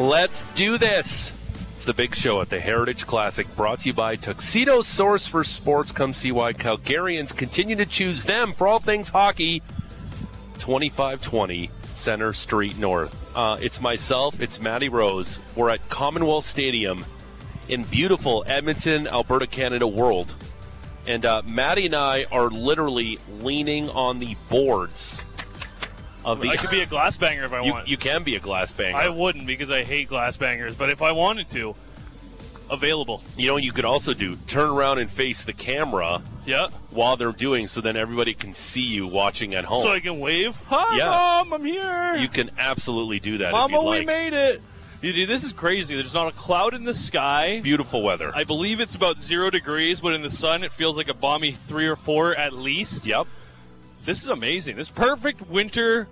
Let's do this. It's the big show at the Heritage Classic brought to you by Tuxedo Source for Sports. Come see why Calgarians continue to choose them for all things hockey. 2520 Center Street North. Uh, it's myself, it's Maddie Rose. We're at Commonwealth Stadium in beautiful Edmonton, Alberta, Canada world. And uh, Maddie and I are literally leaning on the boards of the. I could be a glass banger if I you, want. you can be a glass banger. I wouldn't because I hate glass bangers, but if I wanted to, available. You know what you could also do? Turn around and face the camera Yeah. while they're doing so then everybody can see you watching at home. So I can wave. Hi, Yeah. mom, I'm here. you can absolutely do that Mama, if you we like. made it. You dude, this is crazy. There's not a cloud in the sky. Beautiful weather. I believe it's about zero degrees, but in the sun it feels like a balmy three or four at least. yep. This is amazing. This perfect winter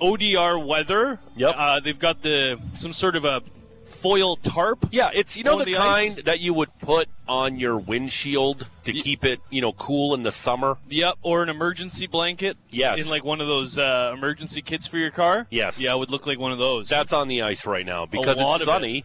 ODR weather. Yep. Uh, they've got the some sort of a foil tarp. Yeah, it's you know the, the kind that you would put on your windshield to Y- keep it, you know, cool in the summer. Yep, or an emergency blanket. Yes. In like one of those uh, emergency kits for your car. Yes. Yeah, it would look like one of those. That's on the ice right now because it's sunny. it.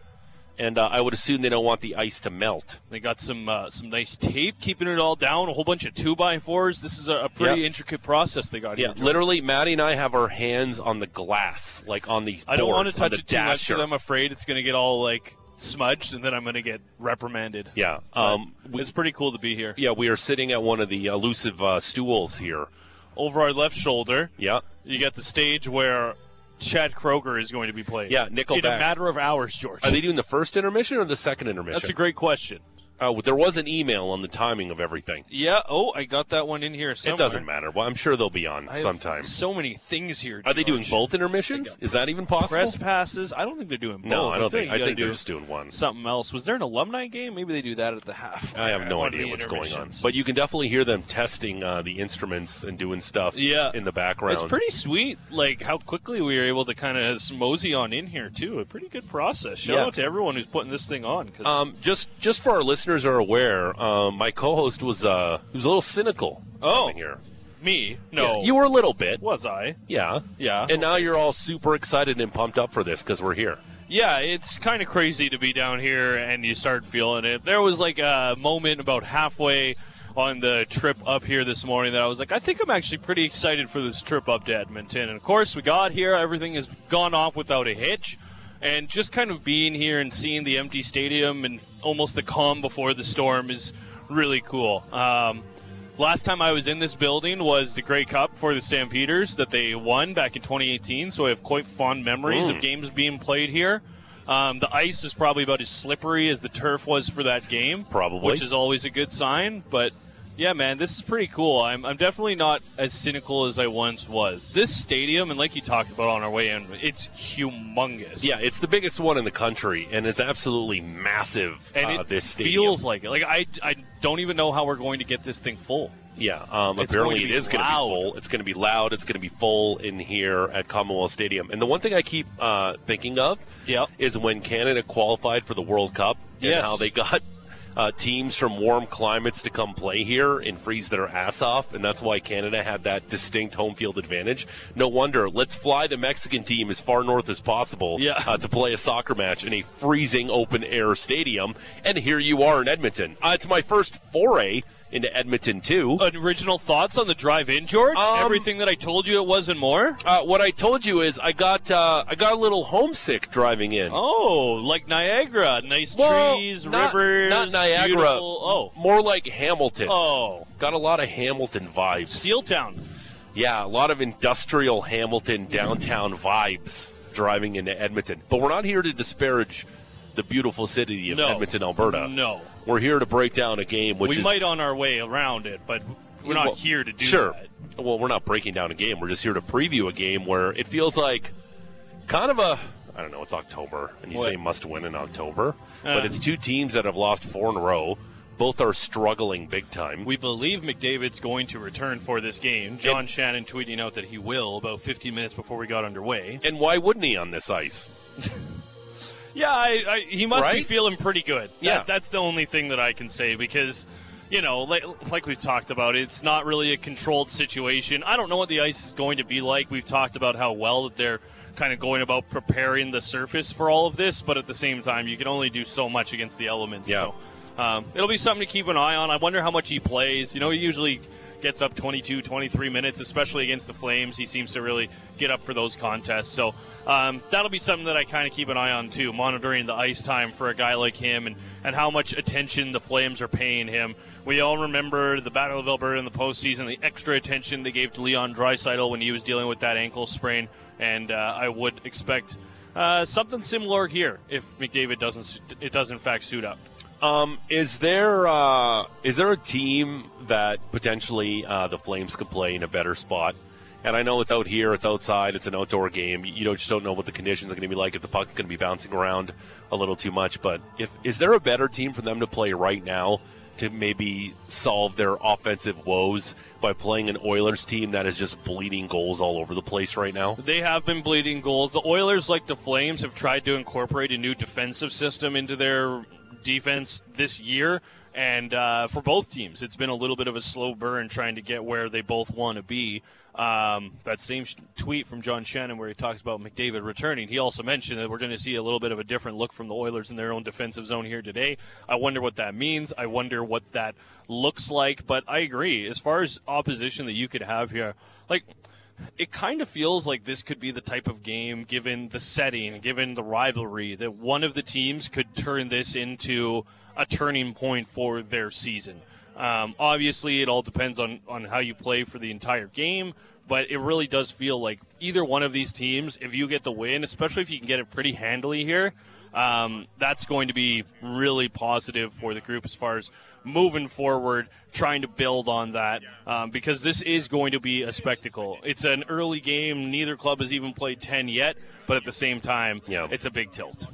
And uh, I would assume they don't want the ice to melt. They got some uh, some nice tape keeping it all down. A whole bunch of two by fours. This is a, a pretty intricate process they got here. Yeah, here. literally, Maddie and I have our hands on the glass, like on these. I don't want to touch it too much dasher. because I'm afraid it's going to get all like smudged, and then I'm going to get reprimanded. Yeah, um, we- it's pretty cool to be here. Yeah, we are sitting at one of the elusive uh, stools here. Over our left shoulder, Yeah, you got the stage where Chad Kroeger is going to be playing. Yeah, In Nickelback. a matter of hours, George. are they doing the first intermission or the second intermission? That's a great question. Uh, there was an email on the timing of everything. Yeah. Oh, I got that one in here somewhere. It doesn't matter. Well, I'm sure they'll be on I sometime. So many things here. Are they doing both intermissions? Is that even possible? press passes? I don't think they're doing both. no, I don't think. you I think they're just doing one. something else. Was there an alumni game? Maybe they do that at the half. I have no idea what's going on, but you can definitely hear them testing uh, the instruments and doing stuff. Yeah. in the background. It's pretty sweet, like how quickly we were able to kind of mosey on in here too. A pretty good process. Shout Yeah. out to everyone who's putting this thing on. Um, just just for our listeners who are aware, um, my co-host was uh, he was a little cynical. Oh. here. me, no, Yeah, you were a little bit. was I? Yeah, Yeah. And now you're all super excited and pumped up for this because we're here. Yeah, it's kind of crazy to be down here and you start feeling it. There was like a moment about halfway on the trip up here this morning that I was like, I think I'm actually pretty excited for this trip up to Edmonton. And of course, we got here, everything has gone off without a hitch. And just kind of being here and seeing the empty stadium and almost the calm before the storm is really cool. Um, Last time I was in this building was the Grey Cup for the Stampeders that they won back in 2018. So I have quite fond memories Mm. of games being played here. Um, the ice is probably about as slippery as the turf was for that game, Probably. which is always a good sign. But yeah, man, this is pretty cool. I'm, I'm definitely not as cynical as I once was. This stadium, and like you talked about on our way in, it's humongous. Yeah, it's the biggest one in the country, and it's absolutely massive. and uh, it this stadium. feels like it. Like I, I don't even know how we're going to get this thing full. Yeah, um, It's apparently to be going to be full. It's going to be loud. It's going to be full in here at Commonwealth Stadium. And the one thing I keep uh, thinking of Yep. is when Canada qualified for the World Cup and how they got uh, teams from warm climates to come play here and freeze their ass off, and that's why Canada had that distinct home field advantage. No wonder. Let's fly the Mexican team as far north as possible Yeah. uh, to play a soccer match in a freezing open air stadium, and here you are in Edmonton. Uh, it's my first foray into Edmonton too. Original thoughts on the drive in, George? Um, Everything that I told you it was and more? Uh, what I told you is I got uh, I got a little homesick driving in. Oh, like Niagara. Nice Well, trees, not- rivers. not Niagara. beautiful- Oh. More like Hamilton. Oh. Got a lot of Hamilton vibes. Steel Town. Yeah, a lot of industrial Hamilton downtown vibes driving into Edmonton. But we're not here to disparage the beautiful city of No. Edmonton, Alberta. No. We're here to break down a game which we is might on our way around it, but we're not Well, here to do sure. that. Well, we're not breaking down a game. We're just here to preview a game where it feels like kind of a I don't know, it's October, and you What? say must win in October, Uh. but it's two teams that have lost four in a row. Both are struggling big time. We believe McDavid's going to return for this game. John Shannon tweeting out that he will about 15 minutes before we got underway. and why wouldn't he on this ice? Yeah, I, I, he must be feeling pretty good. That- Yeah. that's the only thing that I can say because, you know, like, like we've talked about, it's not really a controlled situation. I don't know what the ice is going to be like. We've talked about how well that they're kind of going about preparing the surface for all of this, but at the same time, you can only do so much against the elements. Yeah. So um, it'll be something to keep an eye on. I wonder how much he plays. You know, he usually gets up 22, 23 minutes, especially against the Flames. He seems to really get up for those contests. So um, that'll be something that I kind of keep an eye on too, monitoring the ice time for a guy like him and, and how much attention the Flames are paying him. We all remember the Battle of Alberta in the postseason, the extra attention they gave to Leon Draisaitl when he was dealing with that ankle sprain, and uh, I would expect uh, something similar here if McDavid doesn't it does in fact suit up. Um, is there uh, is there a team that potentially uh, the Flames could play in a better spot? And I know it's out here, it's outside, it's an outdoor game. You don't, just don't know what the conditions are going to be like. If the puck's going to be bouncing around a little too much, but if is there a better team for them to play right now to maybe solve their offensive woes by playing an Oilers team that is just bleeding goals all over the place right now? They have been bleeding goals. The Oilers, like the Flames, have tried to incorporate a new defensive system into their defense this year. And uh, for both teams, it's been a little bit of a slow burn trying to get where they both want to be. Um, that same sh- tweet from John Shannon, where he talks about McDavid returning, he also mentioned that we're going to see a little bit of a different look from the Oilers in their own defensive zone here today. I wonder what that means. I wonder what that looks like. But I agree. As far as opposition that you could have here, like it kind of feels like this could be the type of game, given the setting, given the rivalry, that one of the teams could turn this into a turning point for their season. Um, obviously, it all depends on, on how you play for the entire game, but it really does feel like either one of these teams, if you get the win, especially if you can get it pretty handily here, um, that's going to be really positive for the group as far as moving forward, trying to build on that, um, because this is going to be a spectacle. It's an early game. Neither club has even played 10 yet, but at the same time, Yeah. it's a big tilt.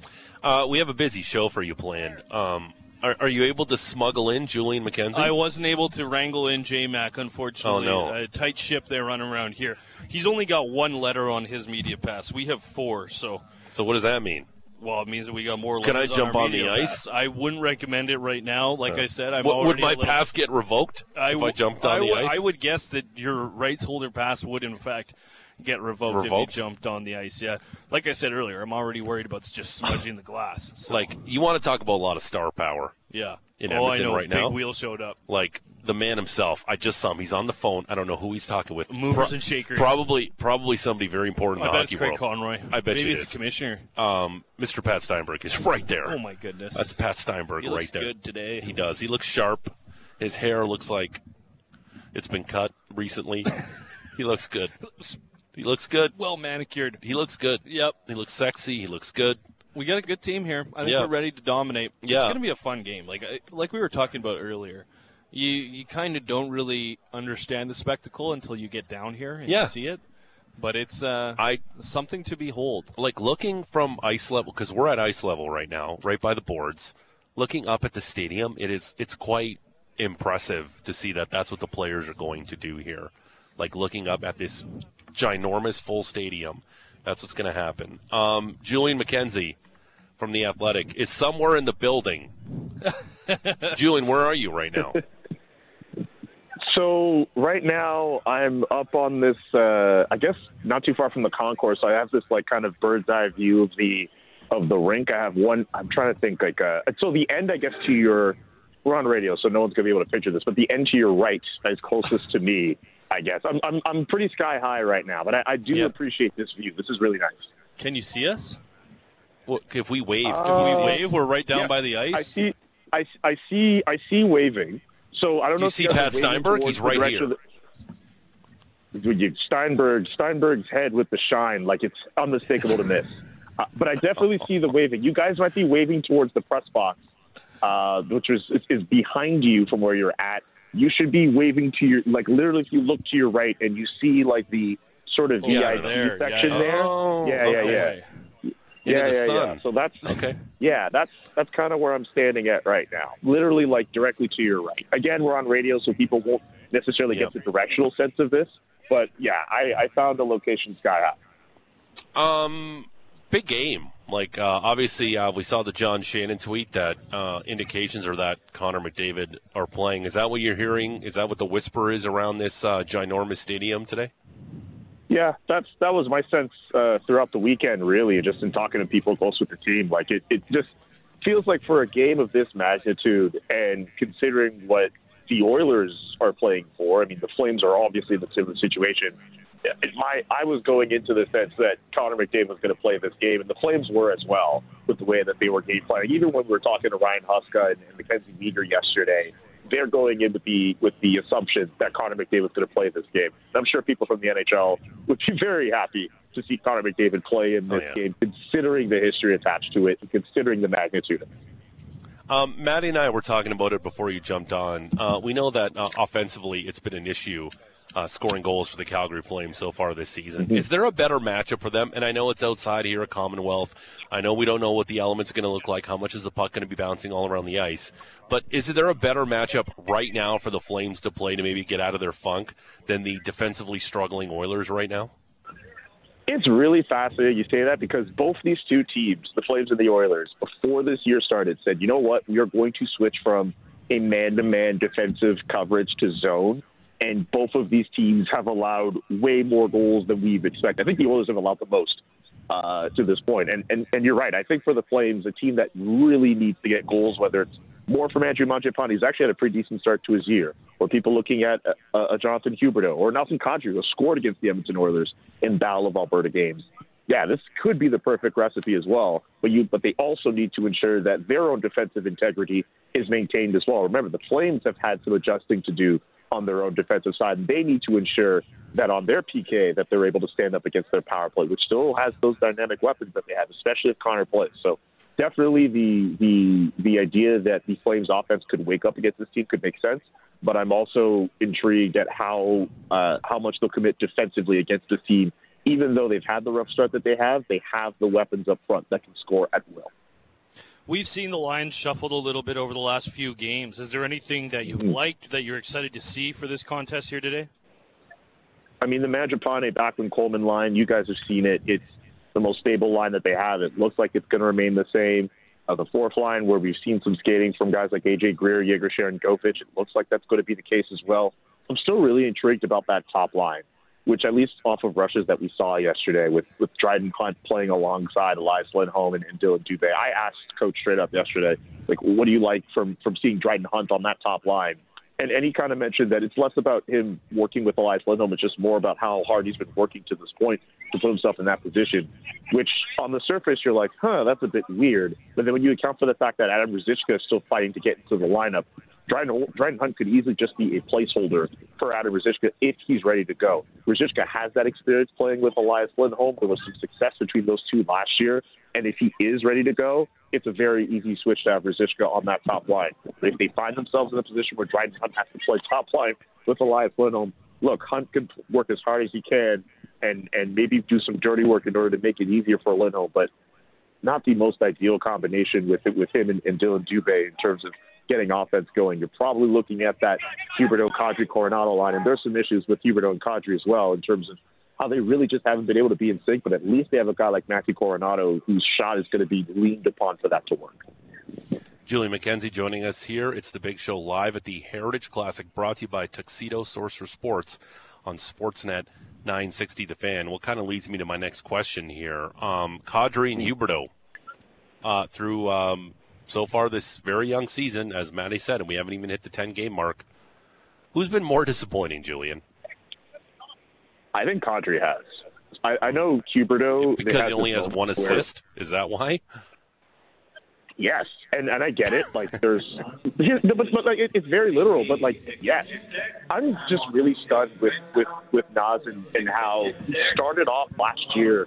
Uh, we have a busy show for you planned. Um, are, are you able to smuggle in Julian McKenzie? I wasn't able to wrangle in J Mac, unfortunately. Oh, no. A tight ship they run around here. He's only got one letter on his media pass. We have four, so so what does that mean? Well, it means that we got more. Can I jump our on the ice? pass. I wouldn't recommend it right now. Like I said, I'm Would- would my little- pass get revoked if I jumped on I the ice? I would guess that your rights holder pass would, in fact, get revoked, Revoked? if you jumped on the ice. Yeah, like I said earlier, I'm already worried about just smudging the glass. So, Like you want to talk about a lot of star power. yeah, in oh, Edmonton I right Big now? wheel showed up. Like the man himself. I just saw him. He's on the phone. I don't know who he's talking with. Movers and shakers. Probably, probably somebody very important in I the bet it's hockey Craig world. Conroy. I bet Maybe you it's it is. the commissioner. Um, Mr. Pat Steinberg is right there. Oh my goodness, That's Pat Steinberg he right looks there. good today. He does. He looks sharp. His hair looks like it's been cut recently. he looks good. He looks good. well manicured. He looks good. Yep, He looks sexy. He looks good. we got a good team here. I think Yeah. we're ready to dominate. It's Yeah. going to be a fun game. Like like we were talking about earlier. You you kind of don't really understand the spectacle until you get down here and Yeah. you see it. But it's uh, I something to behold. like looking from ice level because we're at ice level right now, right by the boards. Looking up at the stadium, it is it's quite impressive to see that that's what the players are going to do here. Like looking up at this ginormous full stadium, that's what's going to happen. Um, Julian McKenzie from the Athletic is somewhere in the building. Julian, where are you right now? So right now I'm up on this, uh, I guess not too far from the concourse. So I have this like kind of bird's eye view of the of the rink. I have one. I'm trying to think like uh, so the end, I guess, to your. We're on radio, so no one's gonna be able to picture this. But the end to your right is closest to me. I guess I'm I'm, I'm pretty sky high right now, but I, I do appreciate this view. This is really nice. Can you see us? Well, if we wave, Uh, can we We wave. We're right down yeah. by the ice. I see, I, I see, I see waving. So I don't Do know. you if see Pat Steinberg? He's right here. of the- you Steinberg? Steinberg's head with the shine, like it's unmistakable to miss. Uh, but I definitely see the waving. You guys might be waving towards the press box, uh, which is, is is behind you from where you're at. You should be waving to your like literally. If you look to your right and you see like the sort of Oh, yeah, VIP there, section yeah. there. Oh, yeah, yeah, okay. yeah. Yeah, yeah, sun. yeah. So that's Okay. yeah, that's that's kind of where I'm standing at right now. Literally, like directly to your right. Again, we're on radio, so people won't necessarily get the directional sense of this. But yeah, I, I found the location sky high. Um, big game. Like uh, obviously, uh, we saw the John Shannon tweet that uh, indications are that Connor McDavid are playing. Is that what you're hearing? Is that what the whisper is around this uh, ginormous stadium today? Yeah, that's that was my sense uh, throughout the weekend. Really, just in talking to people close with the team, like it, it just feels like for a game of this magnitude, and considering what the Oilers are playing for, I mean, the Flames are obviously in the situation. My, I was going into the sense that Connor McDavid was going to play this game, and the Flames were as well with the way that they were game planning. Even when we were talking to Ryan Huska and, and Mackenzie Weegar yesterday, they're going in with the with the assumption that Connor McDavid was going to play this game. And I'm sure people from the NHL would be very happy to see Connor McDavid play in Oh, this yeah. game, considering the history attached to it and considering the magnitude of it. Um, Maddie and I were talking about it before you jumped on. Uh, we know that uh, offensively, it's been an issue uh, scoring goals for the Calgary Flames so far this season. Is there a better matchup for them? And I know it's outside here at Commonwealth. I know we don't know what the elements are going to look like. How much is the puck going to be bouncing all around the ice? But is there a better matchup right now for the Flames to play to maybe get out of their funk than the defensively struggling Oilers right now? It's really fascinating you say that because both these two teams, the Flames and the Oilers, before this year started, said, you know what, we are going to switch from a man to man defensive coverage to zone. And both of these teams have allowed way more goals than we've expected. I think the Oilers have allowed the most uh, to this point. And, and and you're right. I think for the Flames, a team that really needs to get goals, whether it's more from Andrew Mangiapane, he's actually had a pretty decent start to his year, or people looking at a, a Jonathan Huberdeau or Nazem Kadri, who scored against the Edmonton Oilers in Battle of Alberta games. Yeah, this could be the perfect recipe as well. But you, but they also need to ensure that their own defensive integrity is maintained as well. Remember, the Flames have had some adjusting to do on their own defensive side. And they need to ensure that on their PK that they're able to stand up against their power play, which still has those dynamic weapons that they have, especially if Connor plays. So definitely the the the idea that the Flames offense could wake up against this team could make sense. But I'm also intrigued at how uh, how much they'll commit defensively against this team. Even though they've had the rough start that they have, they have the weapons up front that can score at will. We've seen the lines shuffled a little bit over the last few games. Is there anything that you've liked that you're excited to see for this contest here today? I mean, the Mangiapane Backlund Coleman line, you guys have seen it. It's the most stable line that they have. It looks like it's going to remain the same. Uh, the fourth line, where we've seen some skating from guys like AJ Greer, Yegor Sharangovich, it looks like that's going to be the case as well. I'm still really intrigued about that top line, which at least off of rushes that we saw yesterday with, with Dryden Hunt playing alongside Elias Lindholm and, and Dillon Dubé. I asked Coach straight up yesterday, like, what do you like from, from seeing Dryden Hunt on that top line? And, and he kind of mentioned that it's less about him working with Elias Lindholm. It's just more about how hard he's been working to this point to put himself in that position, which on the surface, you're like, huh, that's a bit weird. But then when you account for the fact that Adam Ruzicka is still fighting to get into the lineup, Dryden, Dryden Hunt could easily just be a placeholder for Adam Ruzicka if he's ready to go. Ruzicka has that experience playing with Elias Lindholm. There was some success between those two last year. And if he is ready to go, it's a very easy switch to have Ruzicka on that top line. But if they find themselves in a position where Dryden Hunt has to play top line with Elias Lindholm, look, Hunt can work as hard as he can and, and maybe do some dirty work in order to make it easier for Lindholm, but not the most ideal combination with with him and, and Dillon Dubé in terms of getting offense going. You're probably looking at that Huberdeau Kadri Coronato line, and there's some issues with Huberdeau and as well in terms of how they really just haven't been able to be in sync. But at least they have a guy like Matthew Coronato whose shot is going to be leaned upon for that to work. Julie McKenzie joining us here. It's the Big Show live at the Heritage Classic, brought to you by Tuxedo Source for Sports on Sportsnet 960 The Fan. What kind of leads me to my next question here. Um, Kadri and Huberdeau, uh, through um, so far this very young season, as Matty said, and we haven't even hit the 10 game mark. Who's been more disappointing, Julian? I think Kadri has. I, I know Huberdeau Because he only has one where- assist? Is that why? Yes, and and I get it. Like there's, but, but like it, it's very literal. But like yes, I'm just really stunned with with with Nas and, and how he started off last year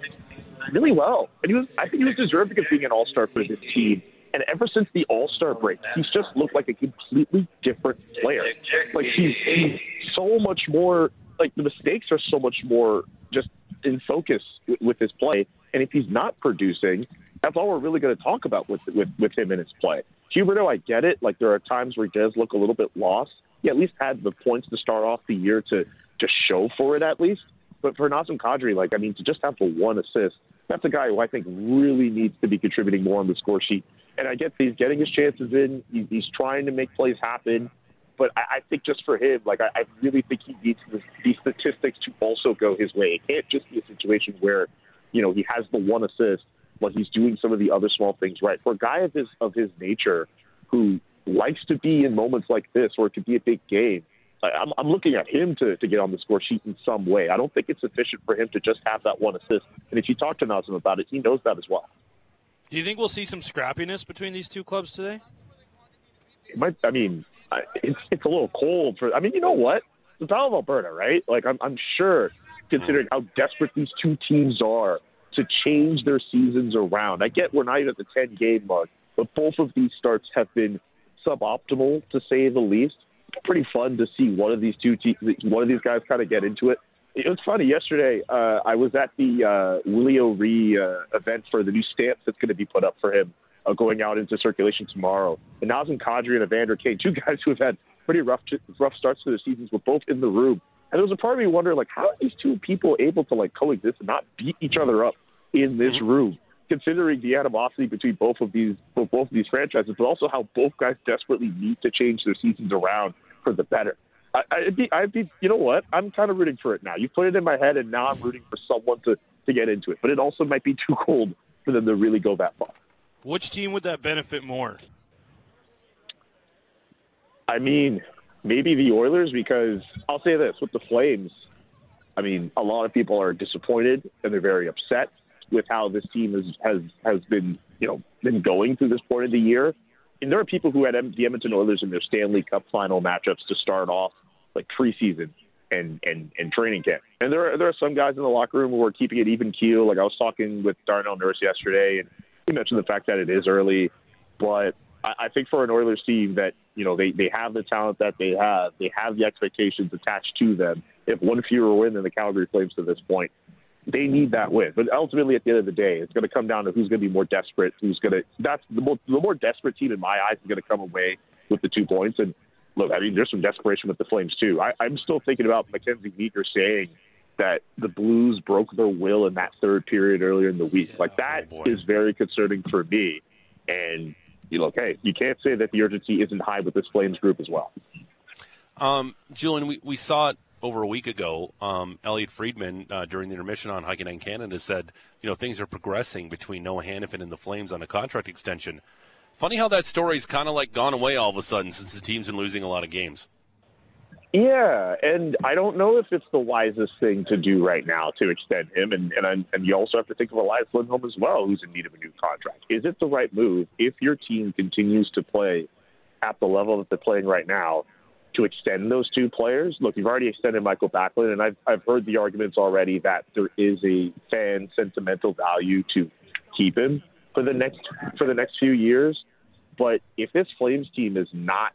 really well, and he was I think he was deserving of being an All Star for this team. And ever since the All Star break, he's just looked like a completely different player. Like he's, he's so much more. Like the mistakes are so much more just in focus with, his play. And if he's not producing, That's all we're really going to talk about with, with with him and his play. Huberdeau, I get it. Like there are times where he does look a little bit lost. He at least had the points to start off the year to to show for it at least. But for Nazem Kadri, like I mean, to just have the one assist, that's a guy who I think really needs to be contributing more on the score sheet. And I get he's getting his chances in. He's, trying to make plays happen. But I, I think just for him, like I, I really think he needs the, these statistics to also go his way. It can't just be a situation where, you know, he has the one assist, but he's doing some of the other small things right. For a guy of his of his nature, who likes to be in moments like this, or it could be a big game. I'm, I'm looking at him to, to get on the score sheet in some way. I don't think it's sufficient for him to just have that one assist. And if you talk to Nazem about it, he knows that as well. Do you think we'll see some scrappiness between these two clubs today? It might. I mean, it's it's a little cold for. I mean, you know what? The Battle of Alberta, right? Like, I'm I'm sure, considering how desperate these two teams are to change their seasons around. I get we're not even at the 10 game mark, but both of these starts have been suboptimal to say the least. Pretty fun to see one of these two te- one of these guys kind of get into it. It was funny yesterday. Uh, I was at the uh, Willie O'Ree uh, event for the new stamps that's going to be put up for him uh, going out into circulation tomorrow. And Nazem Kadri and Evander Kane, two guys who have had pretty rough rough starts to their seasons, were both in the room. And there was a part of me wondering, like, how are these two people able to like coexist and not beat each other up in this room? Considering the animosity between both of these both of these franchises, but also how both guys desperately need to change their seasons around for the better. I, I'd be, I'd be, you know what? I'm kind of rooting for it now. You put it in my head, and now I'm rooting for someone to to get into it. But it also might be too cold for them to really go that far. Which team would that benefit more? I mean, maybe the Oilers because I'll say this with the Flames. I mean, a lot of people are disappointed and they're very upset with how this team has has has been, you know, been going through this point of the year. And there are people who had the Edmonton Oilers in their Stanley Cup final matchups to start off like preseason and and and training camp. And there are there are some guys in the locker room who are keeping it even keel. Like I was talking with Darnell Nurse yesterday, and he mentioned the fact that it is early, but I, I think for an Oilers team that you know they they have the talent that they have, they have the expectations attached to them. If one fewer win than the Calgary Flames to this point, they need that win. But ultimately, at the end of the day, it's going to come down to who's going to be more desperate. Who's going to that's the more the more desperate team in my eyes is going to come away with the two points. And look, I mean, there's some desperation with the Flames too. I, I'm still thinking about Mackenzie Weegar saying that the Blues broke their will in that third period earlier in the week. Yeah, like that oh is very concerning for me. And you look, hey, you can't say that the urgency isn't high with this Flames group as well. Um, Julian, we, we saw it over a week ago. Um, Elliotte Friedman uh, during the intermission on Hockey Night Canada said, you know, things are progressing between Noah Hanifin and the Flames on a contract extension. Funny how that story's kind of like gone away all of a sudden since the team's been losing a lot of games. Yeah, and I don't know if it's the wisest thing to do right now to extend him, and and and you also have to think of Elias Lindholm as well, who's in need of a new contract. Is it the right move if your team continues to play at the level that they're playing right now to extend those two players? Look, you've already extended Michael Backlund, and I've I've heard the arguments already that there is a fan sentimental value to keep him for the next for the next few years. But if this Flames team is not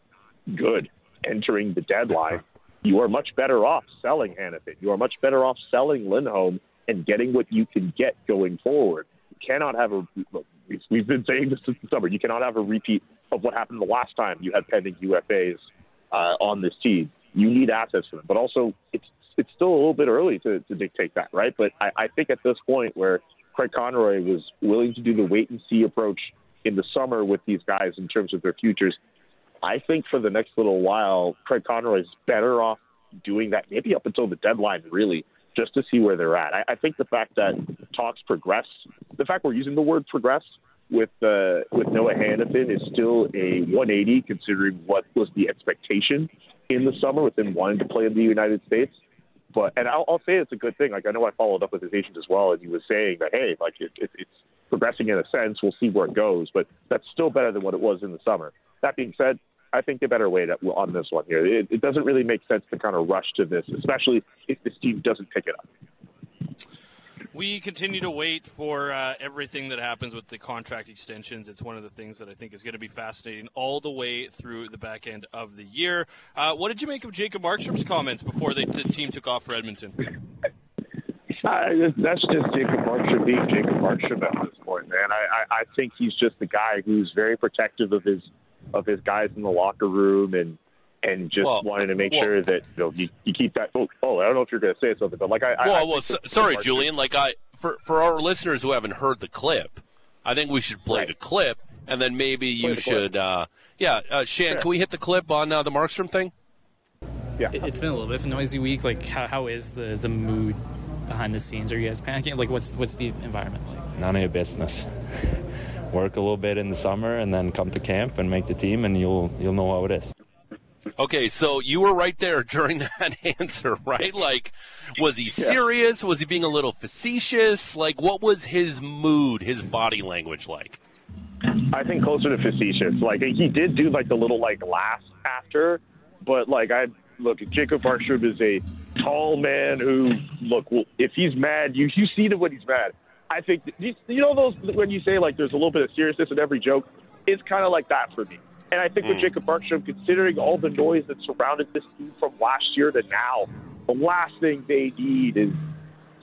good entering the deadline, you are much better off selling Hanifin. You are much better off selling Lindholm and getting what you can get going forward. You cannot have a look, we've been saying this since the summer. You cannot have a repeat of what happened the last time you had pending UFAs uh, on this team. You need assets for them, but also it's it's still a little bit early to, to dictate that, right? But I, I think at this point where Craig Conroy was willing to do the wait and see approach in the summer with these guys in terms of their futures, I think for the next little while, Craig Conroy is better off doing that, maybe up until the deadline, really, just to see where they're at. I, I think the fact that talks progress, the fact we're using the word progress with uh, with Noah Hanifin is still a 180, considering what was the expectation in the summer with him wanting to play in the United States. But and I'll, I'll say it's a good thing. Like I know I followed up with his agent as well, and he was saying that hey, like it, it, it's progressing in a sense. We'll see where it goes, but that's still better than what it was in the summer. That being said, I think they better wait on this one here. It, it doesn't really make sense to kind of rush to this, especially if this team doesn't pick it up. We continue to wait for uh, everything that happens with the contract extensions. It's one of the things that I think is going to be fascinating all the way through the back end of the year. Uh, what did you make of Jacob Markstrom's comments before they, the team took off for Edmonton? Uh, that's just Jacob Markstrom being Jacob Markstrom at this point, man. I, I, I think he's just the guy who's very protective of his of his guys in the locker room and and just Well, wanting to make well- sure that you, know, you, you keep that. Oh, oh, I don't know if you're going to say something, but like I, I, I Well, think well, so, sorry, Julian. Like I, for for our listeners who haven't heard the clip, I think we should play Right. the clip, and then maybe you the should. Uh, yeah, uh, Shan, Sure. can we hit the clip on uh, the Markstrom thing? Yeah. It- It's been a little bit of a noisy week. Like, how, how is the, the mood behind the scenes? Are you guys panicking? Like, what's what's the environment like? none of your business. Work a little bit in the summer and then come to camp and make the team, and you'll you'll know how it is. Okay, so you were right there during that answer, right? Like, was he serious? Was he being a little facetious? Like, what was his mood, his body language like? I think closer to facetious. Like he did do like the little like laugh after, but like I look, Jacob Markstrom is a tall man who look. Well, if he's mad, you you see it when he's mad. I think you, you know those when you say like there's a little bit of seriousness in every joke. It's kind of like that for me. And I think with hmm. Jacob Markstrom, considering all the noise that surrounded this team from last year to now, the last thing they need is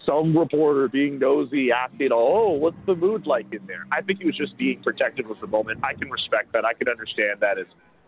some reporter being nosy asking, oh, what's the mood like in there? I think he was just being protective of the moment. I can respect that. I can understand that as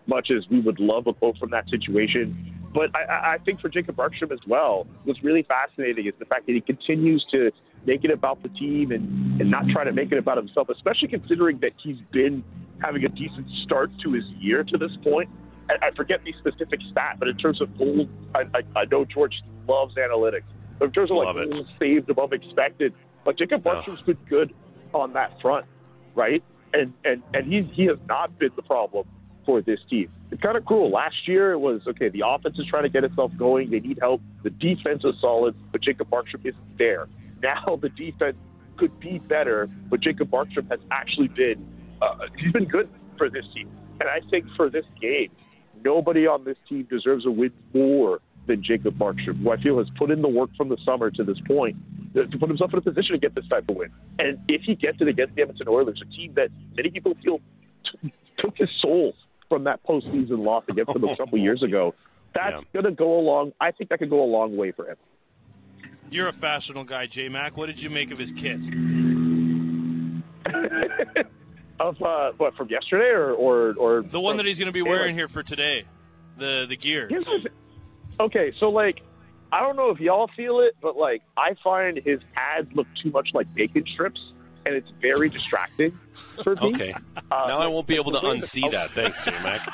much as we would love a quote from that situation. But I- I, I think for Jacob Markstrom as well, what's really fascinating is the fact that he continues to make it about the team and, and not try to make it about himself, especially considering that he's been having a decent start to his year to this point. I, I forget the specific stat, but in terms of goals, I, I, I know George loves analytics. But in terms of Love like goals saved above expected, like Jacob Ugh. Markstrom's been good on that front, right? And and and he he has not been the problem for this team. It's kind of cruel. Last year it was okay. The offense is trying to get itself going. They need help. The defense is solid, but Jacob Markstrom isn't there. Now the defense could be better, but Jacob Markstrom has actually been uh, he's been good for this team. And I think for this game, nobody on this team deserves a win more than Jacob Markstrom, who I feel has put in the work from the summer to this point to to put himself in a position to get this type of win. And if he gets it against the Edmonton Oilers, a team that many people feel t- took his soul from that postseason loss against them a couple years ago, that's Yeah. going to go along. I think that could go a long way for him. You're a fashionable guy, J Mac. What did you make of his kit? Of uh, what from yesterday or or, or The one from- that he's going to be wearing like- here for today. The the gear. Here's okay, so like, I don't know if y'all feel it, but like, I find his ads look too much like bacon strips, and it's very distracting for me. Okay, Uh, now I won't be able to the way the unsee that. Thanks, J Mac.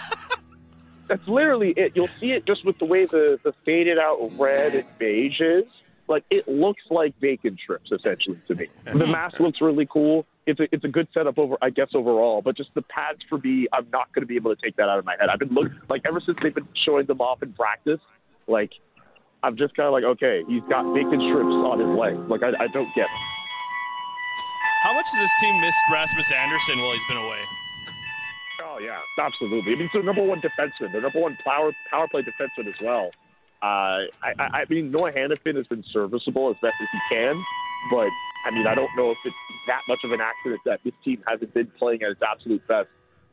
That's literally it. You'll see it just with the way the the faded out red and beige is. Like it looks like bacon strips essentially to me. The mask looks really cool. It's a it's a good setup over I guess overall, but just the pads for me, I'm not going to be able to take that out of my head. I've been looking like ever since they've been showing them off in practice, like I'm just kind of like okay, he's got bacon strips on his leg. Like I, I don't get it. How much has this team missed Rasmus Andersson while he's been away? Oh yeah, absolutely. I mean, it's the number one defenseman, the number one power power play defenseman as well. Uh, I, I mean, Noah Hanifin has been serviceable as best as he can, but I mean, I don't know if it's that much of an accident that this team hasn't been playing at its absolute best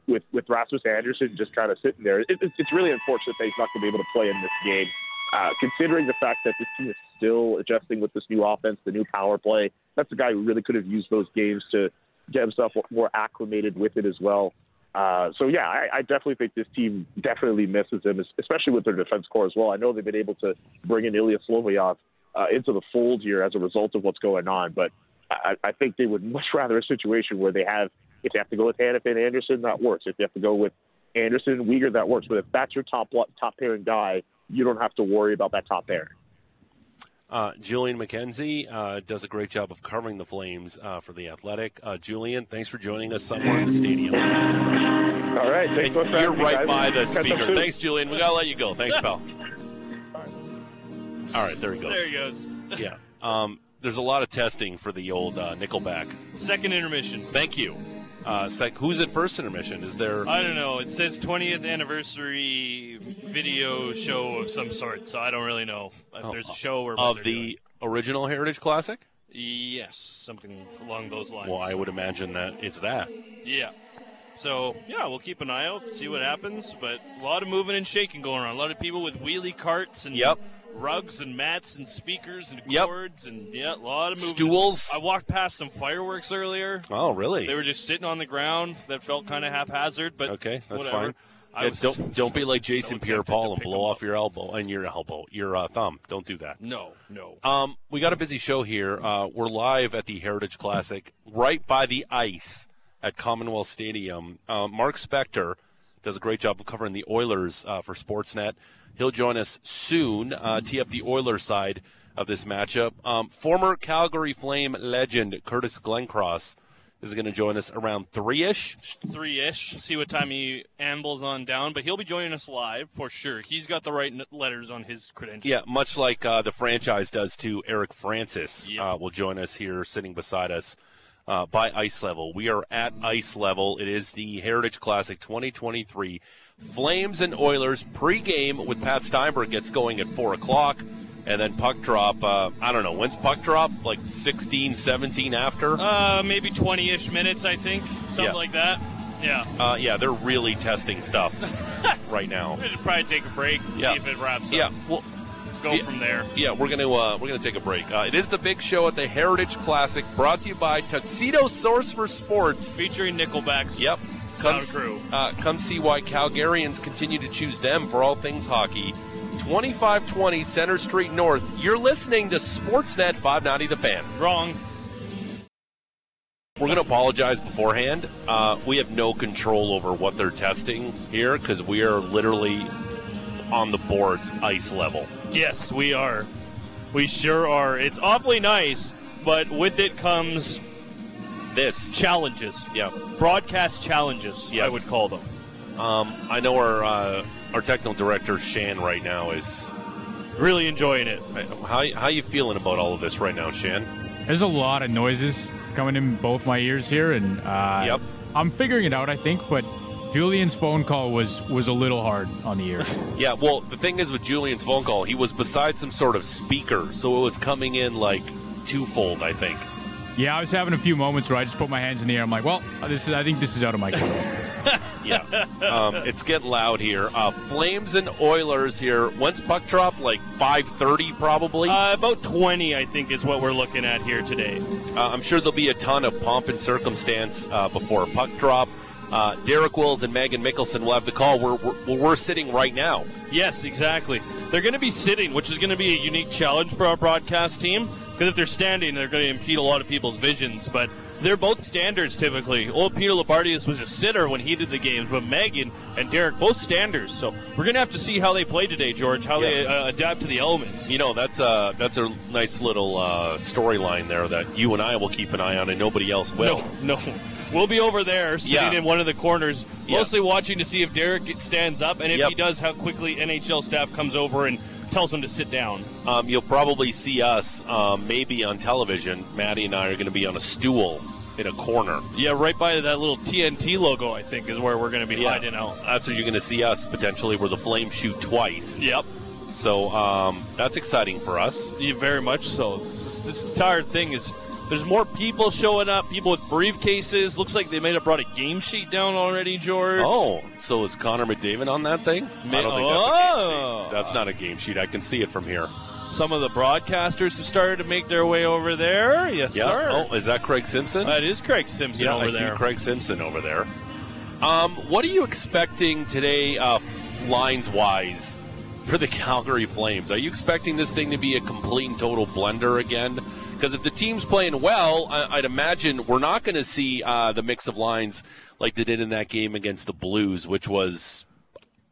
with with Rasmus Andersson just kind of sitting there. It, it's it's really unfortunate that he's not going to be able to play in this game, uh, considering the fact that this team is still adjusting with this new offense, the new power play. That's a guy who really could have used those games to get himself more acclimated with it as well. Uh, so yeah, I, I definitely think this team definitely misses him, especially with their defense core as well. I know they've been able to bring in Ilya Solovyov uh, into the fold here as a result of what's going on, but I, I think they would much rather a situation where they have, if they have to go with Hanifin Andersson, that works. If they have to go with Andersson and Weegar, that works. But if that's your top top pairing guy, you don't have to worry about that top pairing. Uh, Julian McKenzie uh, does a great job of covering the Flames uh, for the Athletic. Uh, Julian, thanks for joining us somewhere in the stadium. All right, thanks And for you're having right guys. by the speaker. Thanks, Julian. We gotta let you go. Thanks, pal. All right, there he goes. There he goes. Yeah. Um, there's a lot of testing for the old uh, Nickelback. Second intermission. Thank you. Uh, sec- who's at first intermission? Is there? I don't know. It says 20th anniversary video show of some sort, so I don't really know if there's a show or of the original Heritage Classic? Yes, something along those lines. Well, I would imagine that it's that. Yeah. So yeah, we'll keep an eye out, see what happens. But a lot of moving and shaking going on. A lot of people with wheelie carts and Yep. Rugs and mats and speakers and Yep. cords and yeah, a lot of movement. Stools. I walked past some fireworks earlier. Oh, really? They were just sitting on the ground. That felt kind of haphazard, but Okay, that's whatever. fine. Yeah, don't don't be like Jason tempted Pierre-Paul and blow off up. your elbow and your elbow, your uh, thumb. Don't do that. No, no. Um, we got a busy show here. Uh, we're live at the Heritage Classic, right by the ice at Commonwealth Stadium. Uh, Mark Spector does a great job of covering the Oilers uh, for Sportsnet. He'll join us soon. Uh, tee up the Oilers side of this matchup. Um, former Calgary Flame legend Curtis Glencross is going to join us around three ish. Three ish. See what time he ambles on down, but he'll be joining us live for sure. He's got the right n- letters on his credentials. Yeah, much like uh, the franchise does to Eric Francis, Yep. uh, will join us here, sitting beside us uh, by ice level. We are at ice level. It is the Heritage Classic 2023. Flames and Oilers pregame with Pat Steinberg gets going at four o'clock, and then puck drop. Uh, I don't know when's puck drop? Like 16, 17 after. Uh, maybe 20 ish minutes, I think. Something Yeah. like that. Yeah. Uh, yeah, they're really testing stuff right now. We should probably take a break, Yeah. see if it wraps Yeah, up. well, Go Yeah. from there. Yeah, we're gonna uh, we're gonna take a break. Uh, it is the big show at the Heritage Classic, brought to you by Tuxedo Source for Sports. Featuring Nickelback's Yep, come, crew. Uh, come see why Calgarians continue to choose them for all things hockey. 2520 Center Street North. You're listening to Sportsnet 590 The Fan. Wrong. We're going to apologize beforehand. Uh, we have no control over what they're testing here because we are literally on the boards ice level. Yes, we are. We sure are. It's awfully nice, but with it comes This, challenges. yeah. Broadcast challenges, I would call them. Um, I know our uh, our technical director Shan right now is. Really enjoying it. How how you feeling about all of this right now, Shan? There's a lot of noises coming in both my ears here, and uh, Yep. I'm figuring it out. I think, but Julian's phone call was was a little hard on the ears. Yeah. Well, the thing is with Julian's phone call, he was beside some sort of speaker, so it was coming in like twofold. I think. yeah, I was having a few moments where I just put my hands in the air. I'm like, well, this is. I think this is out of my control. Yeah. um, it's getting loud here. Uh, Flames and Oilers here. When's puck drop? Like 5:30 probably. Uh, about 20, I think, is what we're looking at here today. Uh, I'm sure there'll be a ton of pomp and circumstance uh, before puck drop. Uh, Derek Wills and Megan Mickelson will have the call where we're, where we're sitting right now. Yes, exactly. They're going to be sitting, which is going to be a unique challenge for our broadcast team. Because if they're standing, they're going to impede a lot of people's visions. But they're both standards typically. Old Peter Loubardias was a sitter when he did the games, but Megan and Derek both standards. So we're going to have to see how they play today, George. How they Yeah. uh, adapt to the elements. You know, that's a that's a nice little uh, storyline there that you and I will keep an eye on, and nobody else will. No, no. We'll be over there sitting Yeah. in one of the corners, Yeah. mostly watching to see if Derek stands up, and if Yep. he does, how quickly NHL staff comes over and tells him to sit down. Um, you'll probably see us um, maybe on television. Maddie and I are going to be on a stool in a corner. Yeah, right by that little TNT logo, I think, is where we're going to be hiding out. That's where you're going to see us potentially, where the Flames shoot twice. Yep. So um, that's exciting for us. Yeah, very much so. This, is, this entire thing is. There's more people showing up. People with briefcases. Looks like they may have brought a game sheet down already, George. Oh, so is Connor McDavid on that thing? I don't think that's a game Oh. sheet. That's not a game sheet. I can see it from here. Some of the broadcasters have started to make their way over there. Yes, Yeah. sir. Oh, is that Craig Simpson? That is Craig Simpson yeah, over I there. see Craig Simpson over there. Um, what are you expecting today, uh, lines wise, for the Calgary Flames? Are you expecting this thing to be a complete and total blender again? Because if the team's playing well, I- I'd imagine we're not going to see uh, the mix of lines like they did in that game against the Blues, which was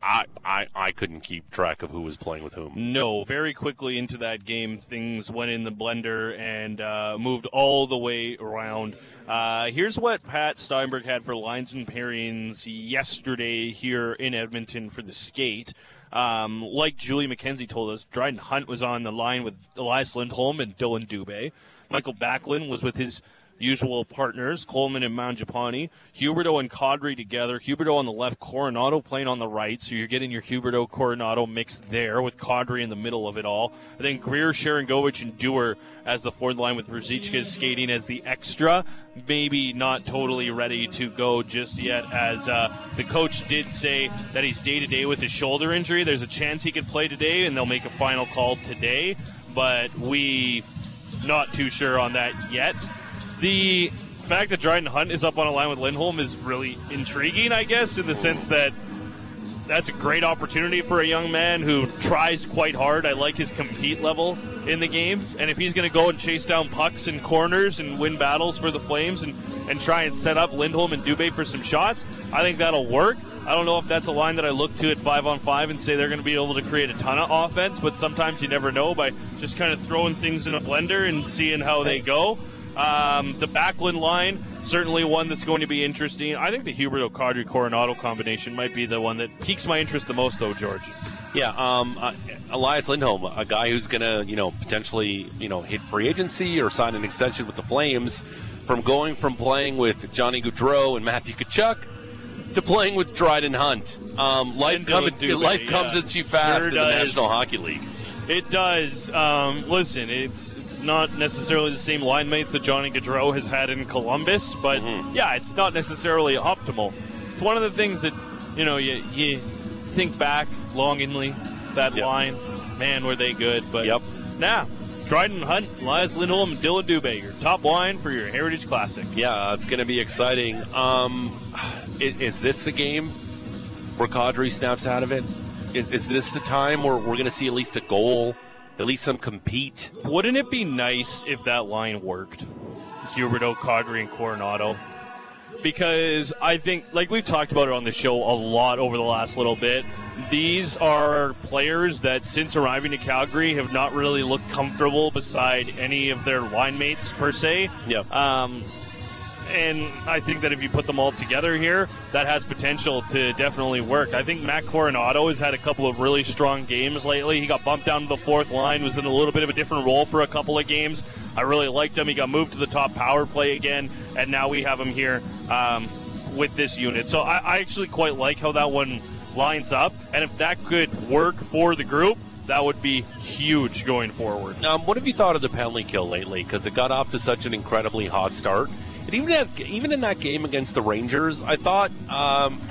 I, I I couldn't keep track of who was playing with whom. No, very quickly into that game, things went in the blender and uh, moved all the way around. Uh, here's what Pat Steinberg had for lines and pairings yesterday here in Edmonton for the skate. Um, like Julie McKenzie told us, Dryden Hunt was on the line with Elias Lindholm and Dillon Dubé. Michael Backlund was with his usual partners, Coleman and Mangiapane. Huberdeau and Kadri together. Huberdeau on the left, Coronato playing on the right. So you're getting your Huberdeau Coronato mix there with Kadri in the middle of it all. And then Greer, Sharangovich, and Dewar as the fourth line with Ruzicka skating as the extra. Maybe not totally ready to go just yet, as uh, the coach did say that he's day to day with his shoulder injury. There's a chance he could play today, and they'll make a final call today. But we not too sure on that yet. The fact that Dryden Hunt is up on a line with Lindholm is really intriguing, I guess, in the sense that that's a great opportunity for a young man who tries quite hard. I like his compete level in the games. And if he's going to go and chase down pucks and corners and win battles for the Flames and, and try and set up Lindholm and Dubé for some shots, I think that'll work. I don't know if that's a line that I look to at five on five and say they're going to be able to create a ton of offense, but sometimes you never know by just kind of throwing things in a blender and seeing how they go. Um, the Backlund line, certainly one that's going to be interesting. I think the Huberdeau Kadri Coronato combination might be the one that piques my interest the most, though, George. Yeah, um, uh, Elias Lindholm, a guy who's going to, you know, potentially, you know, hit free agency or sign an extension with the Flames, from going from playing with Johnny Gaudreau and Matthew Tkachuk to playing with Dryden Hunt. Um, life, comes, Dubé, life yeah. comes at you fast Sure in the. National Hockey League. It does. Um, listen, it's not necessarily the same line mates that Johnny Gaudreau has had in Columbus, but yeah, it's not necessarily optimal. It's one of the things that you know you you think back longingly that Yep. line. Man, were they good? But Yep. now Dryden Hunt, Elias Lindholm, and Dillon Dubé, your top line for your Heritage Classic. Yeah, it's going to be exciting. Um, is, is this the game where Kadri snaps out of it? Is, is this the time where we're going to see at least a goal, at least some compete? Wouldn't it be nice if that line worked? Huberdeau, Kadri, and Coronato. Because I think, like we've talked about it on the show a lot over the last little bit, these are players that since arriving to Calgary have not really looked comfortable beside any of their line mates per se. Yep. Um, and I think that if you put them all together here, that has potential to definitely work. I think Matt Coronato has had a couple of really strong games lately. He got bumped down to the fourth line, was in a little bit of a different role for a couple of games. I really liked him. He got moved to the top power play again, and now we have him here um, with this unit. So I, I actually quite like how that one lines up, and if that could work for the group, that would be huge going forward. Um, what have you thought of the penalty kill lately? Because it got off to such an incredibly hot start. And even at, even in that game against the Rangers, I thought um,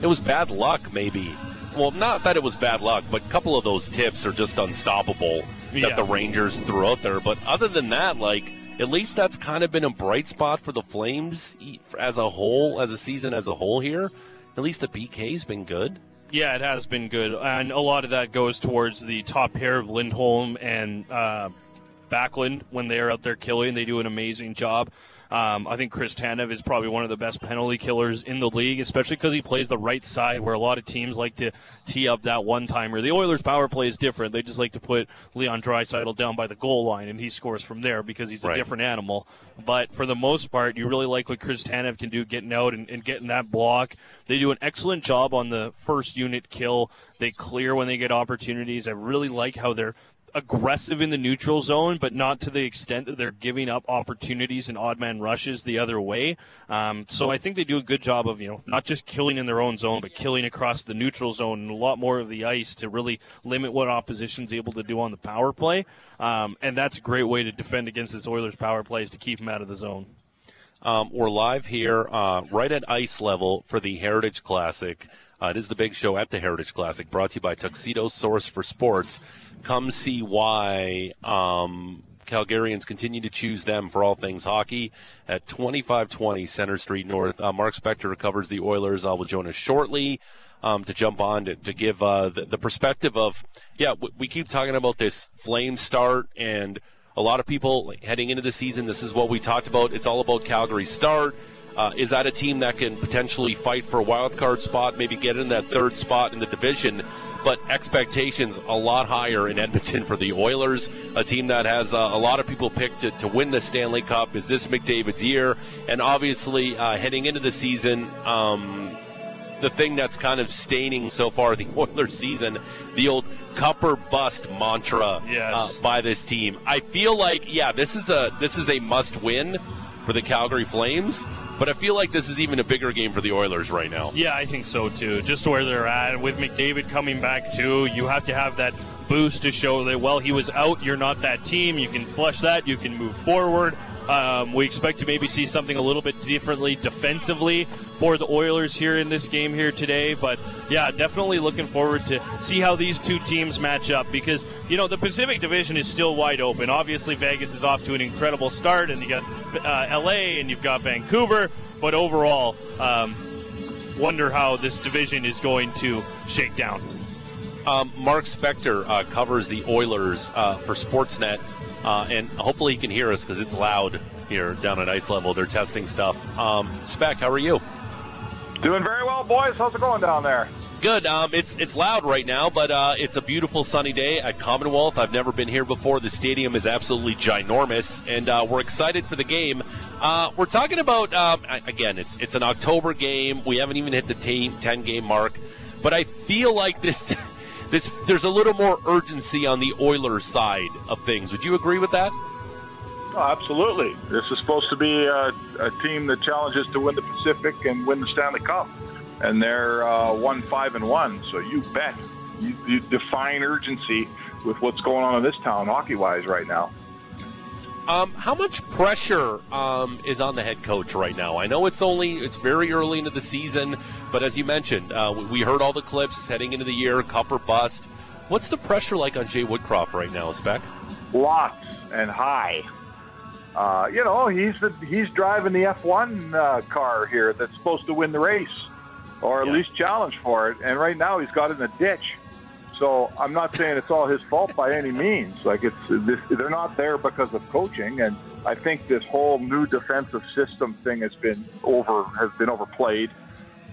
it was bad luck. Maybe. Well, not that it was bad luck, but a couple of those tips are just unstoppable Yeah. that the Rangers threw out there. But other than that, like at least that's kind of been a bright spot for the Flames as a whole, as a season as a whole here. At least the PK's been good. Yeah, it has been good, and a lot of that goes towards the top pair of Lindholm and uh, Backlund when they are out there killing. They do an amazing job. Um, I think Chris Tanev is probably one of the best penalty killers in the league, especially because he plays the right side, where a lot of teams like to tee up that one timer. The Oilers' power play is different; they just like to put Leon Draisaitl down by the goal line, and he scores from there because he's a Right. different animal. But for the most part, you really like what Chris Tanev can do, getting out and, and getting that block. They do an excellent job on the first unit kill. They clear when they get opportunities. I really like how they're aggressive in the neutral zone, but not to the extent that they're giving up opportunities and odd man rushes the other way. Um, so I think they do a good job of you know not just killing in their own zone, but killing across the neutral zone and a lot more of the ice to really limit what opposition's able to do on the power play. Um, and that's a great way to defend against this Oilers power play is to keep them out of the zone. Um, we're live here, uh, right at ice level for the Heritage Classic. Uh, it is the big show at the Heritage Classic, brought to you by Tuxedo Source for Sports. Come see why um, Calgarians continue to choose them for all things hockey at 2520 Center Street North. Uh, Mark Spector covers the Oilers. Uh, will join us shortly um, to jump on to, to give uh, the, the perspective of, yeah, w- we keep talking about this flame start and a lot of people heading into the season. This is what we talked about. It's all about Calgary's start. Uh, is that a team that can potentially fight for a wild card spot, maybe get in that third spot in the division? But expectations a lot higher in Edmonton for the Oilers, a team that has uh, a lot of people picked to, to win the Stanley Cup. Is this McDavid's year? And obviously, uh, heading into the season, um, the thing that's kind of staining so far the Oilers season, the old cup or bust mantra Yes. uh, by this team. I feel like yeah, this is a this is a must win. for the Calgary Flames, but I feel like this is even a bigger game for the Oilers right now. Yeah, I think so too. Just where they're at with McDavid coming back too, you have to have that boost to show that well he was out. You're not that team. You can flush that. You can move forward. Um, we expect to maybe see something a little bit differently defensively for the Oilers here in this game here today. But yeah, definitely looking forward to see how these two teams match up because you know the Pacific Division is still wide open. Obviously, Vegas is off to an incredible start, and you got uh, LA and you've got Vancouver. But overall, um, wonder how this division is going to shake down. Um, Mark Spector uh, covers the Oilers uh, for Sportsnet, uh, and hopefully he can hear us because it's loud here down at ice level. They're testing stuff. Um, Spec, how are you? Doing very well, boys. How's it going down there? Good. Um, it's it's loud right now, but uh, it's a beautiful sunny day at Commonwealth. I've never been here before. The stadium is absolutely ginormous, and uh, we're excited for the game. Uh, we're talking about um, again. It's it's an October game. We haven't even hit the team ten game mark, but I feel like this. This, there's a little more urgency on the Oilers side of things. Would you agree with that? Oh, absolutely. This is supposed to be a, a, team that challenges to win the Pacific and win the Stanley Cup, and they're uh, one five and one. So you bet you, you define urgency with what's going on in this town hockey wise right now. Um, how much pressure um, is on the head coach right now? I know it's only it's very early into the season, but as you mentioned, uh, we heard all the clips heading into the year, cup or bust. What's the pressure like on Jay Woodcroft right now, Spec? Lots and high. Uh, you know, he's the he's driving the F1 uh, car here that's supposed to win the race, or at yeah. least challenge for it. And right now, he's got in the ditch. So I'm not saying it's all his fault by any means. Like it's this, they're not there because of coaching, and I think this whole new defensive system thing has been over has been overplayed.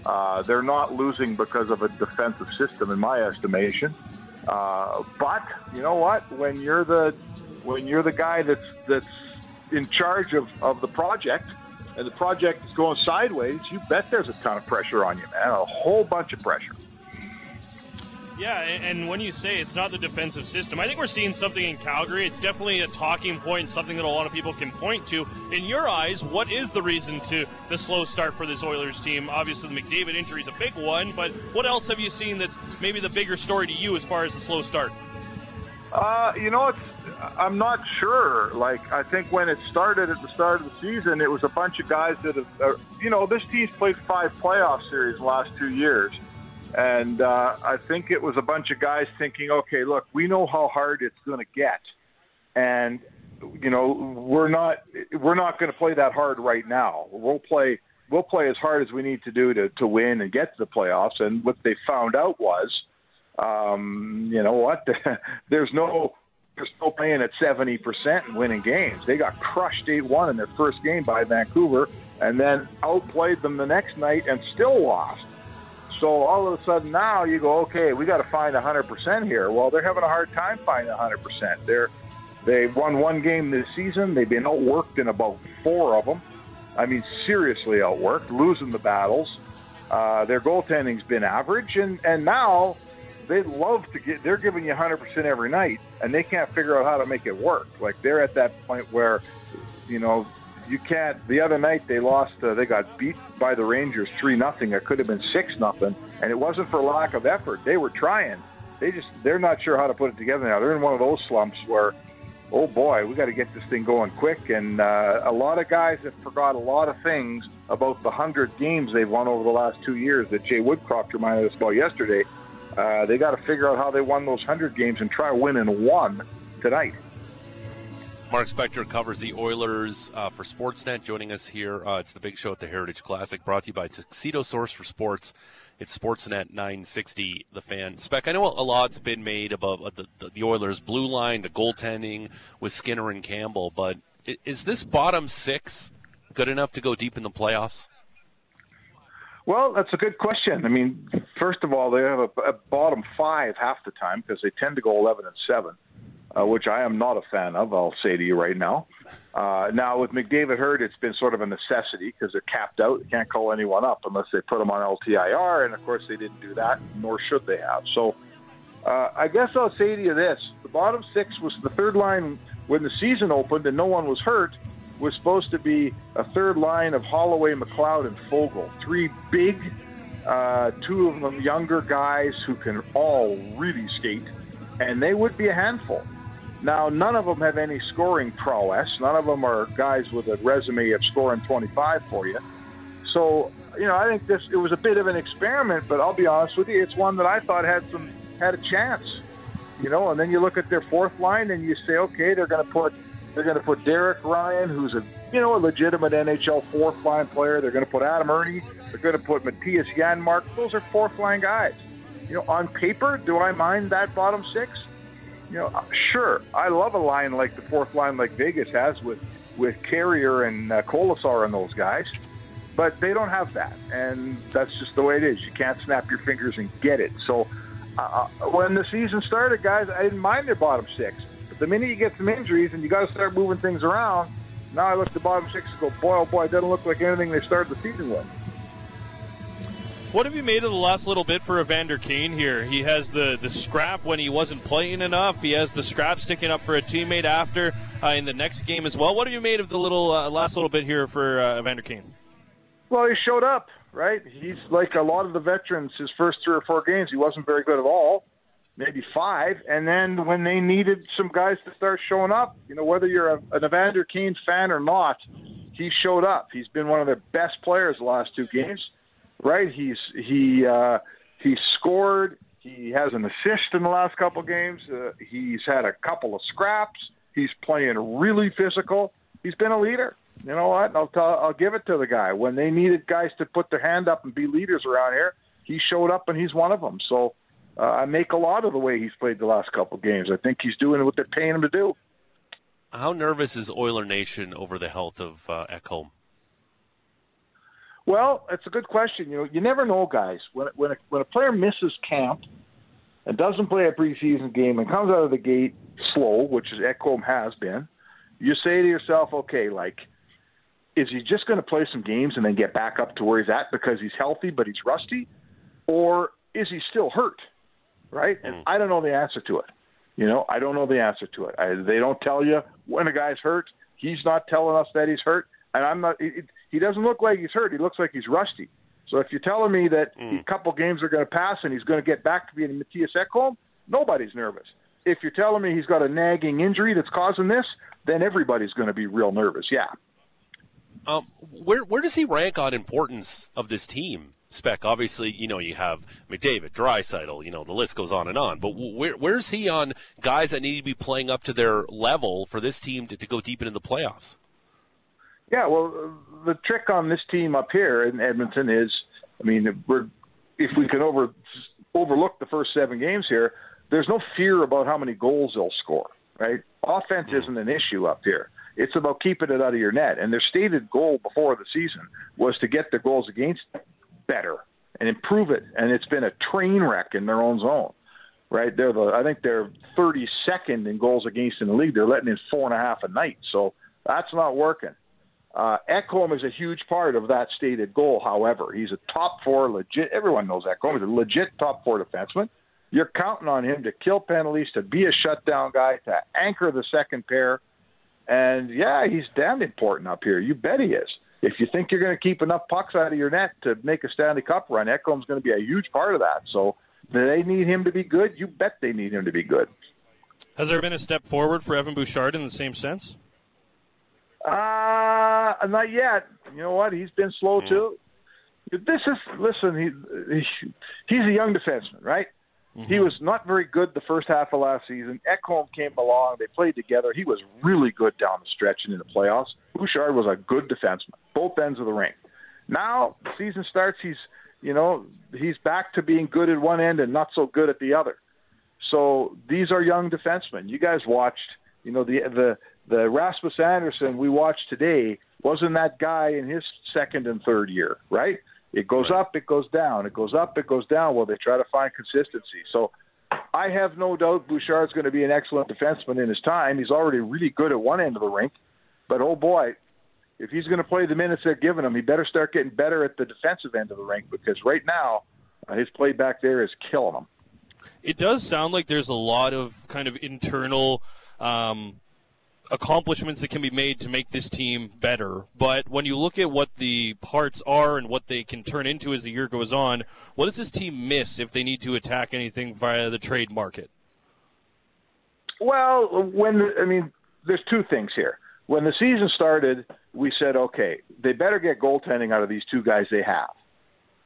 Uh, they're not losing because of a defensive system, in my estimation. Uh, but you know what? When you're the when you're the guy that's that's in charge of, of the project, and the project is going sideways, you bet there's a ton of pressure on you, man. A whole bunch of pressure. Yeah, and when you say it's not the defensive system, I think we're seeing something in Calgary. It's definitely a talking point, something that a lot of people can point to. In your eyes, what is the reason to the slow start for this Oilers team? Obviously, the McDavid injury is a big one, but what else have you seen that's maybe the bigger story to you as far as the slow start? Uh, you know, it's, I'm not sure. Like, I think when it started at the start of the season, it was a bunch of guys that have, uh, you know, this team's played five playoff series the last two years and uh, I think it was a bunch of guys thinking, okay, look, we know how hard it's going to get, and you know we're not we're not going to play that hard right now. We'll play we'll play as hard as we need to do to to win and get to the playoffs. And what they found out was, um, you know what, there's no they're still playing at 70% and winning games. They got crushed 8 1 in their first game by Vancouver and then outplayed them the next night and still lost. So all of a sudden now you go, okay, we got to find 100% here. Well, they're having a hard time finding 100%. They're they won one game this season. They've been outworked in about four of them. I mean, seriously outworked, losing the battles. Uh, their goaltending's been average, and and now they love to get. They're giving you 100% every night, and they can't figure out how to make it work. Like they're at that point where, you know, you can't. The other night they lost. Uh, they got beat by the Rangers three nothing. It could have been six nothing, and it wasn't for lack of effort. They were trying. They just they're not sure how to put it together now. They're in one of those slumps where, oh boy, we got to get this thing going quick. And uh, a lot of guys have forgot a lot of things about the hundred games they've won over the last two years that Jay Woodcroft reminded us about yesterday. Uh, they got to figure out how they won those hundred games and try winning one tonight. Mark Spector covers the Oilers uh, for Sportsnet. Joining us here, uh, it's the big show at the Heritage Classic, brought to you by Tuxedo Source for Sports. It's Sportsnet 960, the fan. Spec, I know a lot's been made about uh, the, the, the Oilers' blue line, the goaltending with Skinner and Campbell, but is this bottom six good enough to go deep in the playoffs? Well, that's a good question. I mean, first of all, they have a, a bottom five half the time because they tend to go 11 and 7 uh, which I am not a fan of. I'll say to you right now. Uh, now with McDavid hurt, it's been sort of a necessity because they're capped out. They can't call anyone up unless they put them on LTIR, and of course they didn't do that, nor should they have. So uh, I guess I'll say to you this: the bottom six was the third line when the season opened and no one was hurt. Was supposed to be a third line of Holloway, McLeod, and Foegele. Three big, uh, two of them younger guys who can all really skate, and they would be a handful. Now, none of them have any scoring prowess. None of them are guys with a resume of scoring 25 for you. So, you know, I think this it was a bit of an experiment, but I'll be honest with you, it's one that I thought had some had a chance. You know, and then you look at their fourth line and you say, okay, they're going to put they're going to put Derek Ryan, who's a you know a legitimate NHL fourth line player. They're going to put Adam Erne. They're going to put Mattias Janmark. Those are fourth line guys. You know, on paper, do I mind that bottom six? You know, uh, sure. I love a line like the fourth line, like Vegas has with with Carrier and uh, Kolesar and those guys, but they don't have that, and that's just the way it is. You can't snap your fingers and get it. So, uh, uh when the season started, guys, I didn't mind their bottom six the minute you get some injuries and you got to start moving things around, now I look at the bottom six and go, boy, oh boy, it doesn't look like anything they started the season with. What have you made of the last little bit for Evander Kane here? He has the, the scrap when he wasn't playing enough. He has the scrap sticking up for a teammate after uh, in the next game as well. What have you made of the little uh, last little bit here for uh, Evander Kane? Well, he showed up, right? He's like a lot of the veterans. His first three or four games, he wasn't very good at all maybe five. And then when they needed some guys to start showing up, you know, whether you're a, an Evander Kane fan or not, he showed up. He's been one of their best players the last two games, right? He's he uh, he scored. He has an assist in the last couple games. Uh, he's had a couple of scraps. He's playing really physical. He's been a leader. You know what? I'll tell, I'll give it to the guy. When they needed guys to put their hand up and be leaders around here, he showed up and he's one of them. So uh, I make a lot of the way he's played the last couple of games. I think he's doing what they're paying him to do. How nervous is Oiler Nation over the health of uh, Ekholm? Well, it's a good question. You know, you never know, guys. When when a, when a player misses camp and doesn't play a preseason game and comes out of the gate slow, which is Ekholm has been, you say to yourself, okay, like, is he just going to play some games and then get back up to where he's at because he's healthy but he's rusty, or is he still hurt? Right? And mm. I don't know the answer to it. You know, I don't know the answer to it. I, they don't tell you when a guy's hurt. He's not telling us that he's hurt, and I'm not. It, he doesn't look like he's hurt. He looks like he's rusty. So if you're telling me that mm. a couple games are going to pass and he's going to get back to being Mattias Ekholm, nobody's nervous. If you're telling me he's got a nagging injury that's causing this, then everybody's going to be real nervous. Yeah. Um, where where does he rank on importance of this team? Spec. Obviously, you know, you have McDavid, Draisaitl, you know, the list goes on and on. But where, where's he on guys that need to be playing up to their level for this team to, to go deep into the playoffs? Yeah, well, uh, the trick on this team up here in Edmonton is, I mean, we're if we can over overlook the first seven games here, there's no fear about how many goals they'll score. Right? Offense isn't an issue up here. It's about keeping it out of your net. And their stated goal before the season was to get their goals against better and improve it. And it's been a train wreck in their own zone. Right, they're the I think they're 32nd in goals against in the league. They're letting in four and a half a night, so that's not working. Uh, Ekholm is a huge part of that stated goal. However, he's a top four legit. Everyone knows Ekholm is a legit top four defenseman. You're counting on him to kill penalties, to be a shutdown guy, to anchor the second pair, and yeah, he's damn important up here. You bet he is if you think you're going to keep enough pucks out of your net to make a Stanley Cup run, Ekholm's going to be a huge part of that. So they need him to be good. You bet they need him to be good. Has there been a step forward for Evan Bouchard in the same sense? Uh, not yet. You know what? He's been slow mm. too. This is listen. He, he he's a young defenseman, right? Mm-hmm. He was not very good the first half of last season. Ekholm came along. They played together. He was really good down the stretch and in the playoffs. Bouchard was a good defenseman, both ends of the ring. Now the season starts. He's you know he's back to being good at one end and not so good at the other. So these are young defensemen. You guys watched, you know, the the the Rasmus Andersson we watched today wasn't that guy in his second and third year, right? It goes right. up, it goes down. It goes up, it goes down. Well, they try to find consistency. So I have no doubt Bouchard's going to be an excellent defenseman in his time. He's already really good at one end of the rink. But oh boy, if he's going to play the minutes they're giving him, he better start getting better at the defensive end of the rink because right now uh, his play back there is killing him. It does sound like there's a lot of kind of internal um, accomplishments that can be made to make this team better. But when you look at what the parts are and what they can turn into as the year goes on, what does this team miss if they need to attack anything via the trade market? Well, when I mean, there's two things here. When the season started, we said, okay, they better get goaltending out of these two guys they have,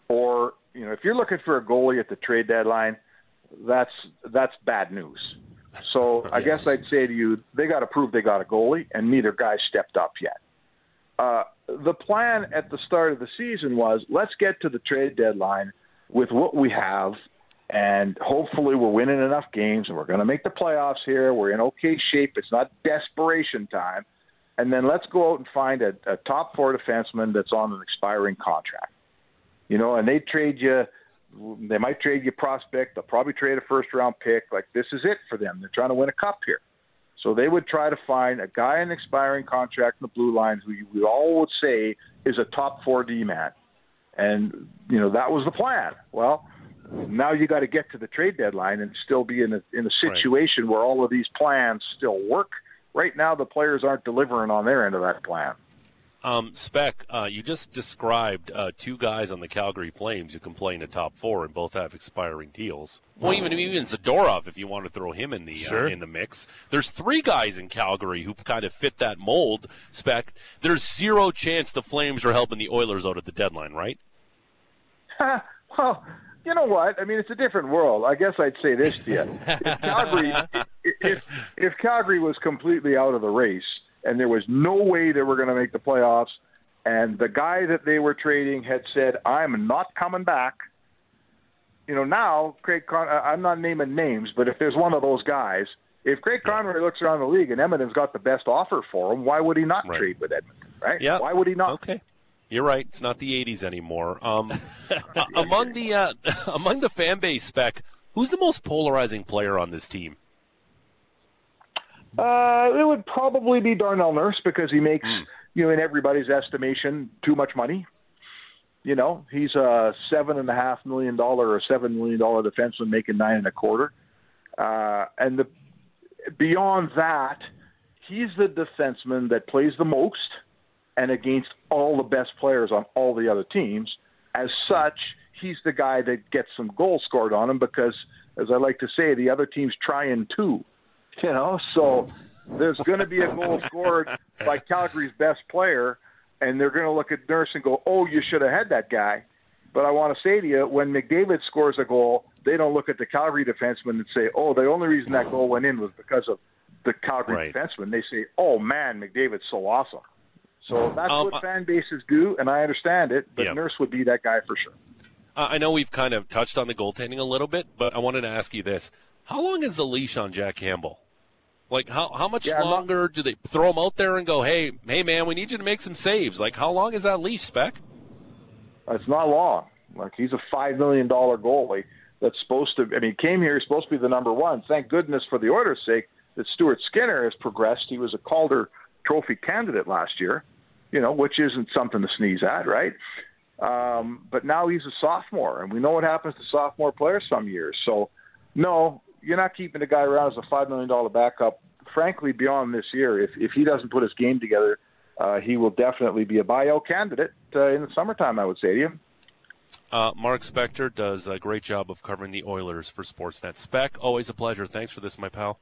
or you know, if you're looking for a goalie at the trade deadline, that's that's bad news. So I guess I'd say to you, they got to prove they got a goalie, and neither guy stepped up yet. Uh, the plan at the start of the season was let's get to the trade deadline with what we have, and hopefully we're winning enough games, and we're going to make the playoffs here. We're in okay shape. It's not desperation time, and then let's go out and find a, a top four defenseman that's on an expiring contract. You know, and they trade you they might trade you prospect. They'll probably trade a first round pick. Like this is it for them. They're trying to win a cup here. So they would try to find a guy in expiring contract in the blue lines who we all would say is a top four D man. And, you know, that was the plan. Well, now you got to get to the trade deadline and still be in a, in a situation right. where all of these plans still work. Right now, the players aren't delivering on their end of that plan. Um, Spec, uh, you just described uh, two guys on the Calgary Flames who can play in the top four and both have expiring deals. Well, even even Zadorov, if you want to throw him in the sure. uh, in the mix, there's three guys in Calgary who kind of fit that mold. Spec, there's zero chance the Flames are helping the Oilers out at the deadline, right? well, you know what? I mean, it's a different world. I guess I'd say this to you: if Calgary, if if Calgary was completely out of the race and there was no way they were going to make the playoffs. And the guy that they were trading had said, "I'm not coming back." You know, now Craig, Con- I'm not naming names, but if there's one of those guys, if Craig Conroy looks around the league and Edmonton's got the best offer for him, why would he not right. trade with Edmonton? Right? Yeah. Why would he not? Okay. You're right. It's not the '80s anymore. Um, among the uh, among the fan base spec, who's the most polarizing player on this team? Uh, it would probably be Darnell Nurse because he makes, mm. you know, in everybody's estimation, too much money. You know, he's a seven and a half million dollar or seven million dollar defenseman making nine and a quarter. Uh, and the beyond that, he's the defenseman that plays the most and against all the best players on all the other teams. As such, he's the guy that gets some goals scored on him because, as I like to say, the other team's trying too. You know, so there's going to be a goal scored by Calgary's best player, and they're going to look at Nurse and go, "Oh, you should have had that guy." But I want to say to you, when McDavid scores a goal, they don't look at the Calgary defenseman and say, "Oh, the only reason that goal went in was because of the Calgary right. defenseman." They say, "Oh man, McDavid's so awesome." So that's um, what fan bases do, and I understand it. But yeah. Nurse would be that guy for sure. Uh, I know we've kind of touched on the goaltending a little bit, but I wanted to ask you this: How long is the leash on Jack Campbell? Like how how much Yeah, I'm not- longer do they throw him out there and go, hey hey man, we need you to make some saves? Like how long is that leash, Spec? It's not long. Like he's a five million dollar goalie that's supposed to. I mean, he came here. He's supposed to be the number one. Thank goodness for the Oilers' sake that Stuart Skinner has progressed. He was a Calder Trophy candidate last year. You know, which isn't something to sneeze at, right? Um, but now he's a sophomore, and we know what happens to sophomore players some years. So, no, you're not keeping the guy around as a five million dollar backup. Frankly, beyond this year, if if he doesn't put his game together, uh, he will definitely be a buyout candidate uh, in the summertime. I would say to you. Uh, Mark Spector does a great job of covering the Oilers for Sportsnet. Spec, always a pleasure. Thanks for this, my pal.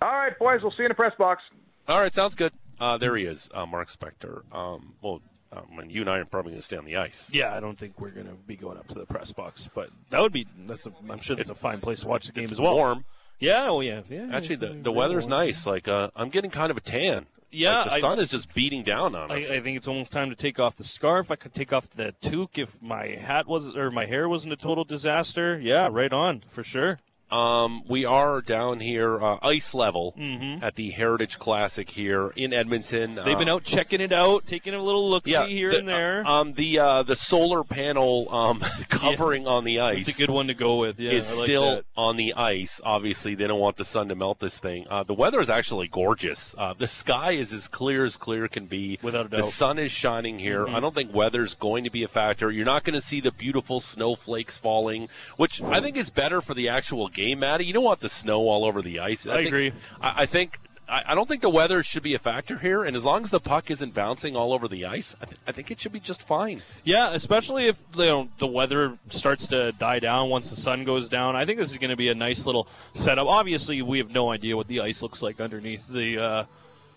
All right, boys, we'll see you in the press box. All right, sounds good. Uh, there he is, uh, Mark Spector. Um, well, um, and you and I are probably going to stay on the ice. Yeah, I don't think we're going to be going up to the press box, but that would be. That's. A, I'm sure that's a fine place to watch the game as well. warm. Yeah. Oh yeah. Yeah. Actually, the, the weather's warm. nice. Like uh, I'm getting kind of a tan. Yeah, Like, the I- sun is just beating down on I, us. I think it's almost time to take off the scarf. I could take off the toque if my hat was or my hair wasn't a total disaster. Yeah, right on for sure. Um, we are down here, uh, ice level, Mhm. at the Heritage Classic here in Edmonton. They've been Uh, out checking it out, taking a little look see yeah, here the, and there. Um, the uh, the solar panel um, covering on the ice. It's a good one to go with. Yeah, is like still that. on the ice. Obviously, they don't want the sun to melt this thing. Uh, the weather is actually gorgeous. Uh, the sky is as clear as clear can be. Without a doubt, The sun is shining here. Mhm. I don't think weather's going to be a factor. You're not going to see the beautiful snowflakes falling, which I think is better for the actual game, Maddie. You don't want the snow all over the ice. I think- agree. I, I think I, I don't think the weather should be a factor here, and as long as the puck isn't bouncing all over the ice, I, th- I think it should be just fine. Yeah, especially if you know, the weather starts to die down once the sun goes down. I think this is going to be a nice little setup. Obviously, we have no idea what the ice looks like underneath the uh,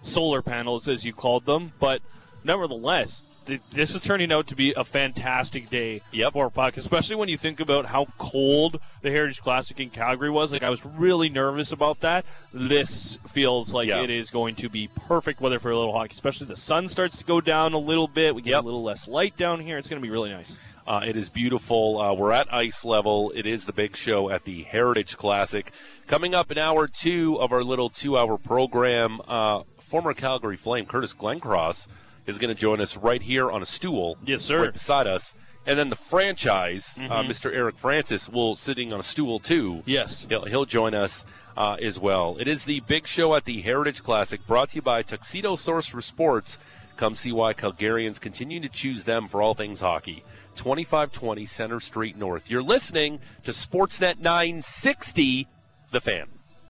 solar panels, as you called them, but nevertheless, th- this is turning out to be a fantastic day Yep. for puck, especially when you think about how cold the Heritage Classic in Calgary was. Like I was really nervous about that. This feels like Yeah. it is going to be perfect weather for a little hockey, especially the sun starts to go down a little bit. We get Yep. a little less light down here. It's going to be really nice. Uh, it is beautiful. Uh, we're at ice level. It is the big show at the Heritage Classic. Coming up in hour two of our little two hour program, uh, former Calgary Flame Curtis Glencross is going to join us right here on a stool. Yes, sir. Right beside us. And then the franchise, uh, Mr. Eric Francis, will sitting on a stool too. Yes. He'll, he'll join us uh, as well. It is the big show at the Heritage Classic, brought to you by Tuxedo Source for Sports. Come see why Calgarians continue to choose them for all things hockey. 2520 Center Street North. You're listening to Sportsnet 960, The Fan.